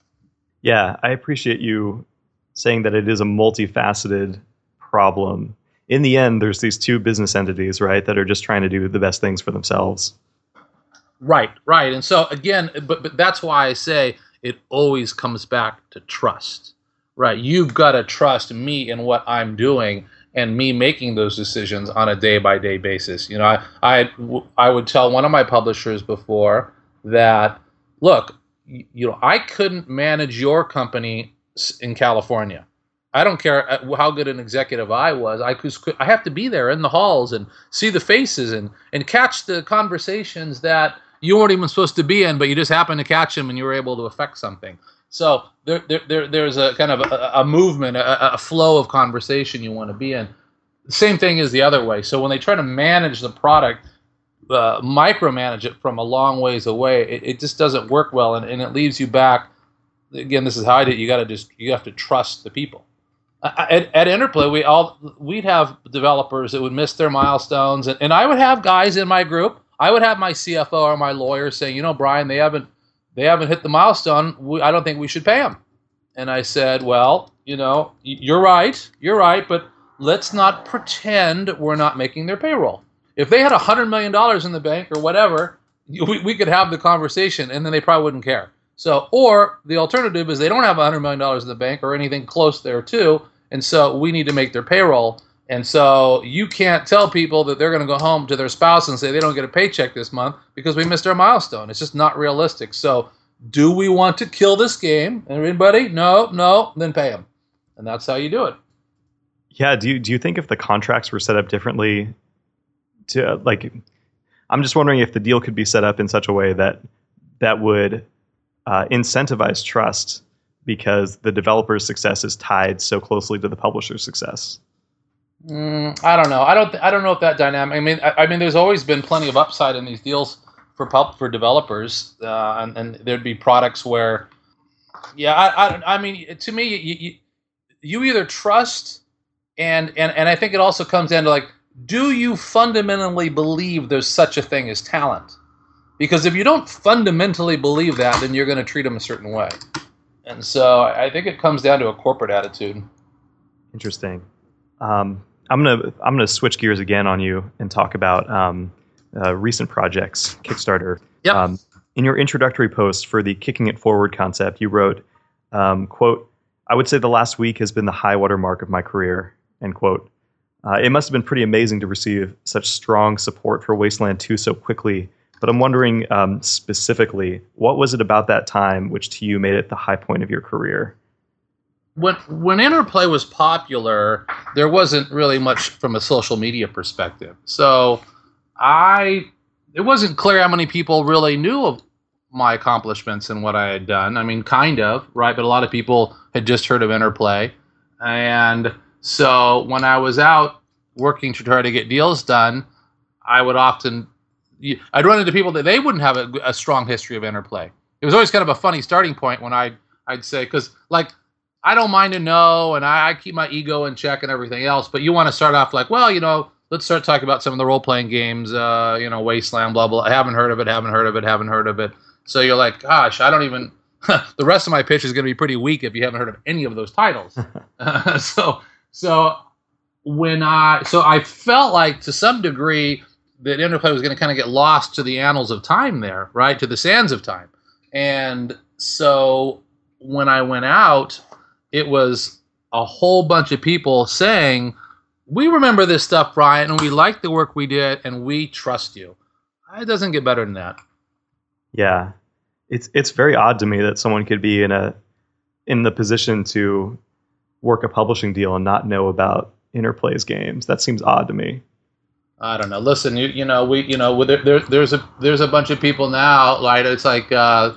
Yeah, I appreciate you saying that it is a multifaceted problem. In the end, there's these two business entities, right, that are just trying to do the best things for themselves. Right, right. And so again, but but that's why I say it always comes back to trust. Right? You've got to trust me in what I'm doing and me making those decisions on a day by day basis. You know, I I I would tell one of my publishers before that look, you know, I couldn't manage your company in California. I don't care uh, how good an executive I was. I could, I have to be there in the halls and see the faces and and catch the conversations that you weren't even supposed to be in, but you just happened to catch him and you were able to affect something. So there, there, there there's a kind of a, a movement, a, a flow of conversation you want to be in. The same thing is the other way. So when they try to manage the product, uh, micromanage it from a long ways away, it, it just doesn't work well, and, and it leaves you back. Again, this is how I did. You got to just you have to trust the people. At, at Interplay, we all we'd have developers that would miss their milestones, and, and I would have guys in my group. I would have my CFO or my lawyer saying, you know, Brian, they haven't they haven't hit the milestone. We, I don't think we should pay them. And I said, well, you know, you're right, you're right, but let's not pretend we're not making their payroll. If they had a hundred million dollars in the bank or whatever, we, we could have the conversation, and then they probably wouldn't care. So, or the alternative is they don't have a hundred million dollars in the bank or anything close there too, and so we need to make their payroll. And so you can't tell people that they're going to go home to their spouse and say they don't get a paycheck this month because we missed our milestone. It's just not realistic. So, do we want to kill this game? Anybody? No, no. Then pay them, and that's how you do it. Yeah. Do you do you think if the contracts were set up differently, to like, I'm just wondering if the deal could be set up in such a way that that would uh, incentivize trust because the developer's success is tied so closely to the publisher's success. Mm, I don't know. I don't. Th- I don't know if that dynamic. I mean, I, I, mean, there's always been plenty of upside in these deals for pub for developers, uh, and, and, there'd be products where, yeah, I, I, I mean, to me, you, you, you either trust, and and and I think it also comes down to like, do you fundamentally believe there's such a thing as talent? Because if you don't fundamentally believe that, then you're going to treat them a certain way. And so I think it comes down to a corporate attitude. Interesting. Um, I'm gonna I'm gonna switch gears again on you and talk about um, uh, recent projects, Kickstarter. Yeah. Um, in your introductory post for the Kicking It Forward concept, you wrote, um, "quote I would say the last week has been the high water mark of my career." End quote. Uh, it must have been pretty amazing to receive such strong support for Wasteland 2 so quickly but I'm wondering um, specifically, what was it about that time which to you made it the high point of your career? When when Interplay was popular, there wasn't really much from a social media perspective. So I it wasn't clear how many people really knew of my accomplishments and what I had done. I mean, kind of, right? But a lot of people had just heard of Interplay. And so when I was out working to try to get deals done, I would often I'd run into people that they wouldn't have a, a, strong history of interplay. It was always kind of a funny starting point when I I'd say because like I don't mind to know and I, I, keep my ego in check and everything else, but you want to start off like, well, you know, let's start talking about some of the role playing games, uh, you know, Wasteland, blah blah. I haven't heard of it, haven't heard of it, haven't heard of it. So you're like, gosh, I don't even. (laughs) the rest of my pitch is going to be pretty weak if you haven't heard of any of those titles. uh, (laughs) (laughs) so so when I so I felt like to some degree that interplay was going to kind of get lost to the annals of time there, right? To the sands of time. And so when I went out, it was a whole bunch of people saying, We remember this stuff, Brian, and we like the work we did, and we trust you. It doesn't get better than that. Yeah. It's it's very odd to me that someone could be in a in the position to work a publishing deal and not know about Interplay's games. That seems odd to me. I don't know. Listen, you you know we you know there, there there's a there's a bunch of people now like it's like uh,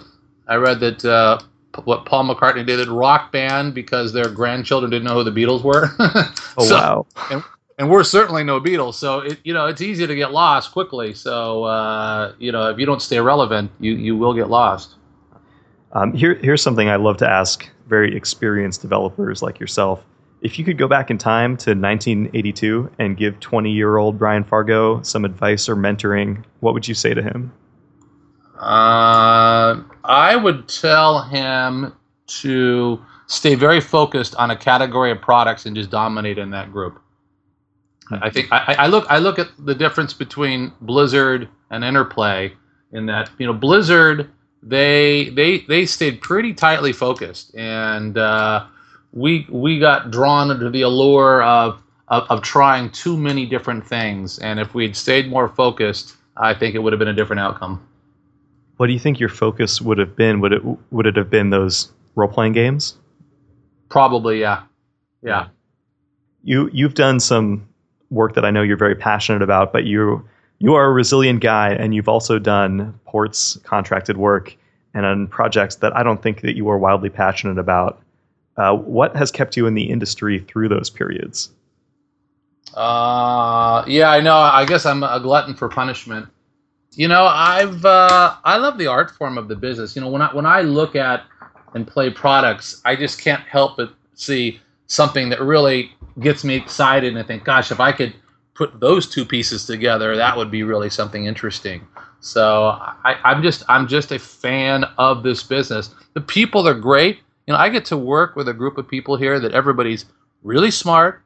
I read that uh, what Paul McCartney did at Rock Band because their grandchildren didn't know who the Beatles were. (laughs) oh so, wow! And, and we're certainly no Beatles, so it, you know it's easy to get lost quickly. So uh, you know if you don't stay relevant, you you will get lost. Um, here here's something I love to ask very experienced developers like yourself if you could go back in time to 1982 and give 20 year old Brian Fargo some advice or mentoring, what would you say to him? Uh, I would tell him to stay very focused on a category of products and just dominate in that group. I think I, I, look I look at the difference between Blizzard and Interplay in that you know Blizzard they they they stayed pretty tightly focused and uh, we we got drawn into the allure of, of, of trying too many different things, and if we'd stayed more focused, I think it would have been a different outcome. What do you think your focus would have been? Would it would it have been those role playing games? Probably, yeah, yeah. You you've done some work that I know you're very passionate about, but you you are a resilient guy, and you've also done ports contracted work and on projects that I don't think that you are wildly passionate about. Uh, what has kept you in the industry through those periods? Uh, yeah, I know. I guess I'm a glutton for punishment. You know, I've uh, I love the art form of the business. You know, when I when I look at and play products, I just can't help but see something that really gets me excited and I think, gosh, if I could put those two pieces together, that would be really something interesting. So I, I'm just I'm just a fan of this business. The people are great. You know, I get to work with a group of people here that everybody's really smart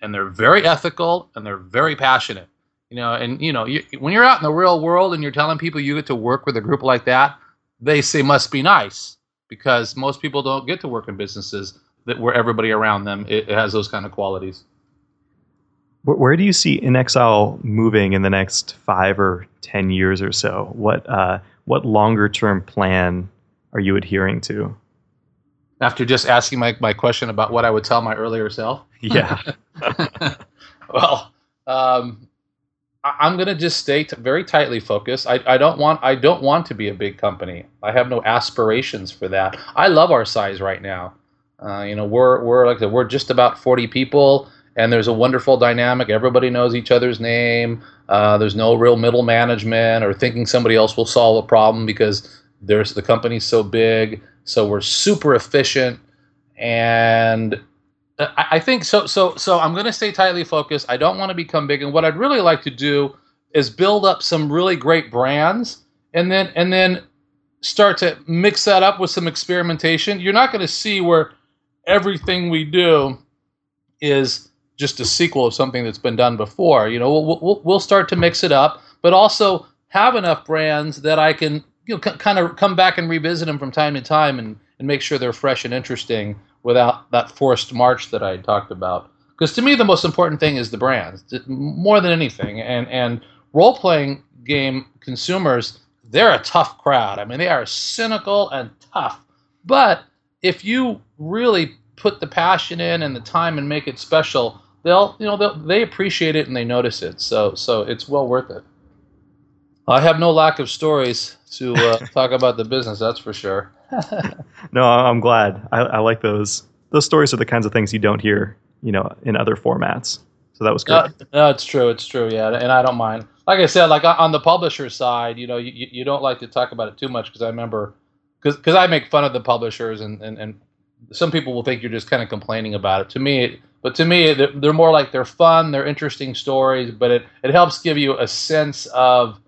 and they're very ethical and they're very passionate. You know, and you know, you, when you're out in the real world and you're telling people you get to work with a group like that, they say must be nice because most people don't get to work in businesses that where everybody around them it, it has those kind of qualities. Where, where, do you see inXile moving in the next five or ten years or so? What uh, what longer term plan are you adhering to? After just asking my, my question about what I would tell my earlier self. Yeah. (laughs) well, um, I'm going to just stay very tightly focused. I, I don't want I don't want to be a big company. I have no aspirations for that. I love our size right now. Uh, you know, we're we're like we're just about 40 people, and there's a wonderful dynamic. Everybody knows each other's name. Uh, there's no real middle management or thinking somebody else will solve a problem because there's the company's so big. So we're super efficient, and Uh, I think so. So, so I'm going to stay tightly focused. I don't want to become big, and what I'd really like to do is build up some really great brands, and then and then start to mix that up with some experimentation. You're not going to see where everything we do is just a sequel of something that's been done before. You know, we'll we'll, we'll start to mix it up, but also have enough brands that I can you know c- kind of come back and revisit them from time to time and and make sure they're fresh and interesting without that forced march that I talked about. Because to me, the most important thing is the brands more than anything. And and role playing game consumers, they're a tough crowd. I mean, they are cynical and tough. But if you really put the passion in and the time and make it special, they'll you know they'll, they appreciate it and they notice it. So so it's well worth it. I have no lack of stories to uh, (laughs) talk about the business. That's for sure. (laughs) no, I'm glad. I, I, like those. Those stories are the kinds of things you don't hear, you know, in other formats. So that was good. No, no it's true. It's true. Yeah, and I don't mind. Like I said, like on the publisher side, you know, you, you don't like to talk about it too much because I remember, because I make fun of the publishers, and, and and some people will think you're just kind of complaining about it. To me, but to me, they're more like they're fun, they're interesting stories, but it it helps give you a sense of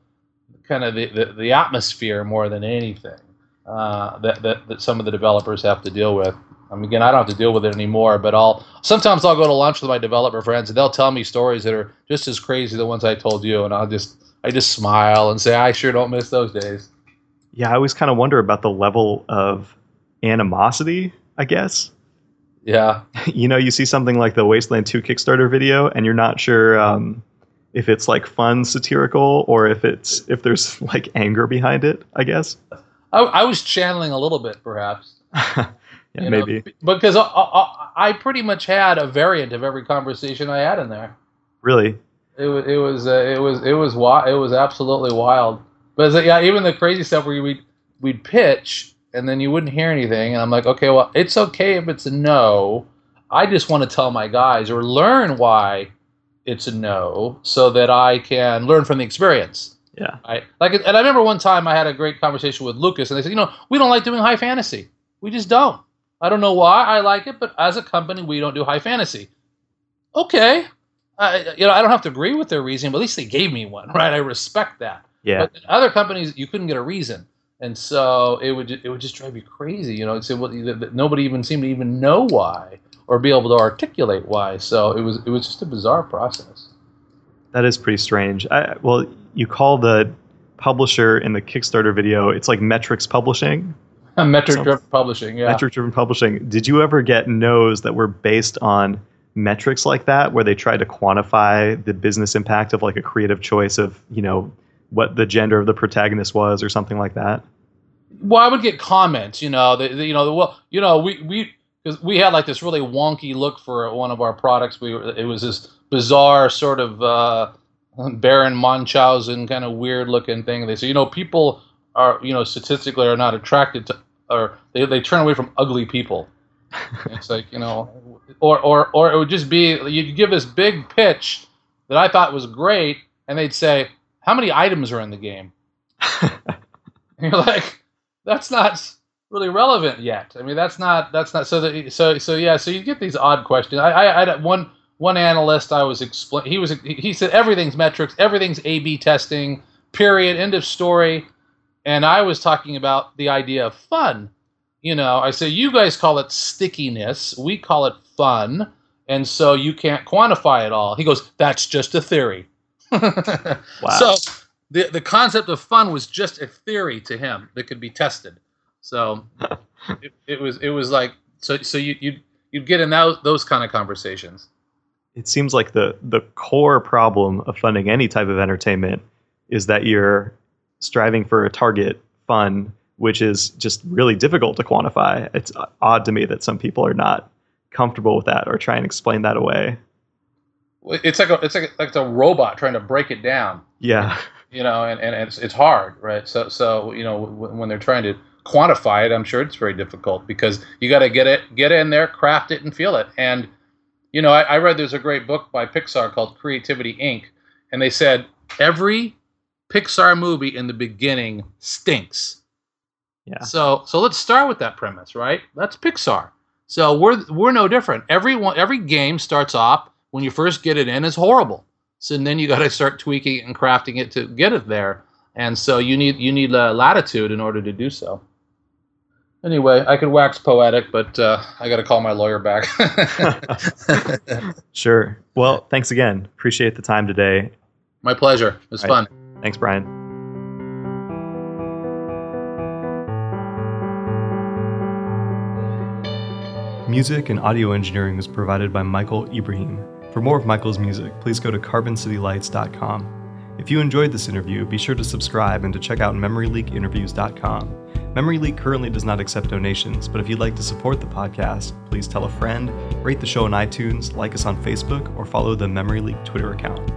kind of the, the, the atmosphere more than anything uh, that, that, that some of the developers have to deal with. I mean, again, I don't have to deal with it anymore, but I'll sometimes I'll go to lunch with my developer friends and they'll tell me stories that are just as crazy as the ones I told you, and I'll just I just smile and say I sure don't miss those days. Yeah, I always kind of wonder about the level of animosity. I guess. Yeah. (laughs) you know, you see something like the Wasteland 2 Kickstarter video, and you're not sure um, if it's like fun satirical or if it's if there's (laughs) like anger behind it. I guess. I, I was channeling a little bit, perhaps. (laughs) yeah, maybe know, because I, I, I, pretty much had a variant of every conversation I had in there. Really. It was it was uh, it was it was wild. It was absolutely wild. But yeah, even the crazy stuff where we'd we'd pitch and then you wouldn't hear anything, and I'm like, okay, well, it's okay if it's a no. I just want to tell my guys or learn why it's a no, so that I can learn from the experience. Yeah. I like and I remember one time I had a great conversation with Lucas and they said, you know, we don't like doing high fantasy. We just don't. I don't know why I like it, but as a company, we don't do high fantasy. Okay. I, you know, I don't have to agree with their reason, but at least they gave me one, (laughs) right? I respect that. Yeah. But other companies, you couldn't get a reason, and so it would it would just drive you crazy. You know, say well, nobody even seemed to even know why or be able to articulate why. So it was it was just a bizarre process. That is pretty strange. I, well, you call the publisher in the Kickstarter video, it's like metrics publishing. (laughs) metric driven publishing, yeah. Metric driven publishing. Did you ever get no's that were based on metrics like that, where they tried to quantify the business impact of like a creative choice of, you know, what the gender of the protagonist was or something like that? Well, I would get comments, you know, the, the, you know, the, well, you know, we we because we had like this really wonky look for one of our products. We were, it was this bizarre sort of uh, Baron Munchausen kind of weird looking thing. They say, you know, people are, you know, statistically are not attracted to, or they, they turn away from ugly people. it's like, you know, or, or, or it would just be, you'd give this big pitch that I thought was great, and they'd say, how many items are in the game? (laughs) and you're like, that's not really relevant yet. I mean, that's not, that's not, so that, so, so yeah, so you get these odd questions. I, I, I had one, one analyst I was explain he was he said everything's metrics, everything's A/B testing, period, end of story, and I was talking about the idea of fun. You know, I say you guys call it stickiness, we call it fun, and so you can't quantify it all. He goes, "That's just a theory." (laughs) wow. So the the concept of fun was just a theory to him that could be tested. So (laughs) it, it was it was like so so you you you'd get in those those kind of conversations. It seems like the the core problem of funding any type of entertainment is that you're striving for a target fun which is just really difficult to quantify. It's odd to me that some people are not comfortable with that or try and explain that away. It's like a, it's like a, like a robot trying to break it down. Yeah. You know and, and it's, it's hard right? So so you know when they're trying to quantify it i'm sure it's very difficult because you got to get it get in there craft it and feel it and you know, I, I read there's a great book by Pixar called Creativity Inc., and they said every Pixar movie in the beginning stinks. Yeah. So so let's start with that premise, right? That's Pixar. So we're we're no different. Every one, every game starts off when you first get it in is horrible. So then you got to start tweaking it and crafting it to get it there. And so you need you need uh, latitude in order to do so. Anyway, I could wax poetic, but uh, I got to call my lawyer back. (laughs) sure. Well, thanks again. Appreciate the time today. My pleasure. It was fun. Thanks, Brian. Music and audio engineering was provided by Michael Ibrahim. For more of Michael's music, please go to carboncitylights.com. If you enjoyed this interview, be sure to subscribe and to check out MemoryLeakInterviews.com. Memory Leak currently does not accept donations, but if you'd like to support the podcast, please tell a friend, rate the show on iTunes, like us on Facebook, or follow the Memory Leak Twitter account.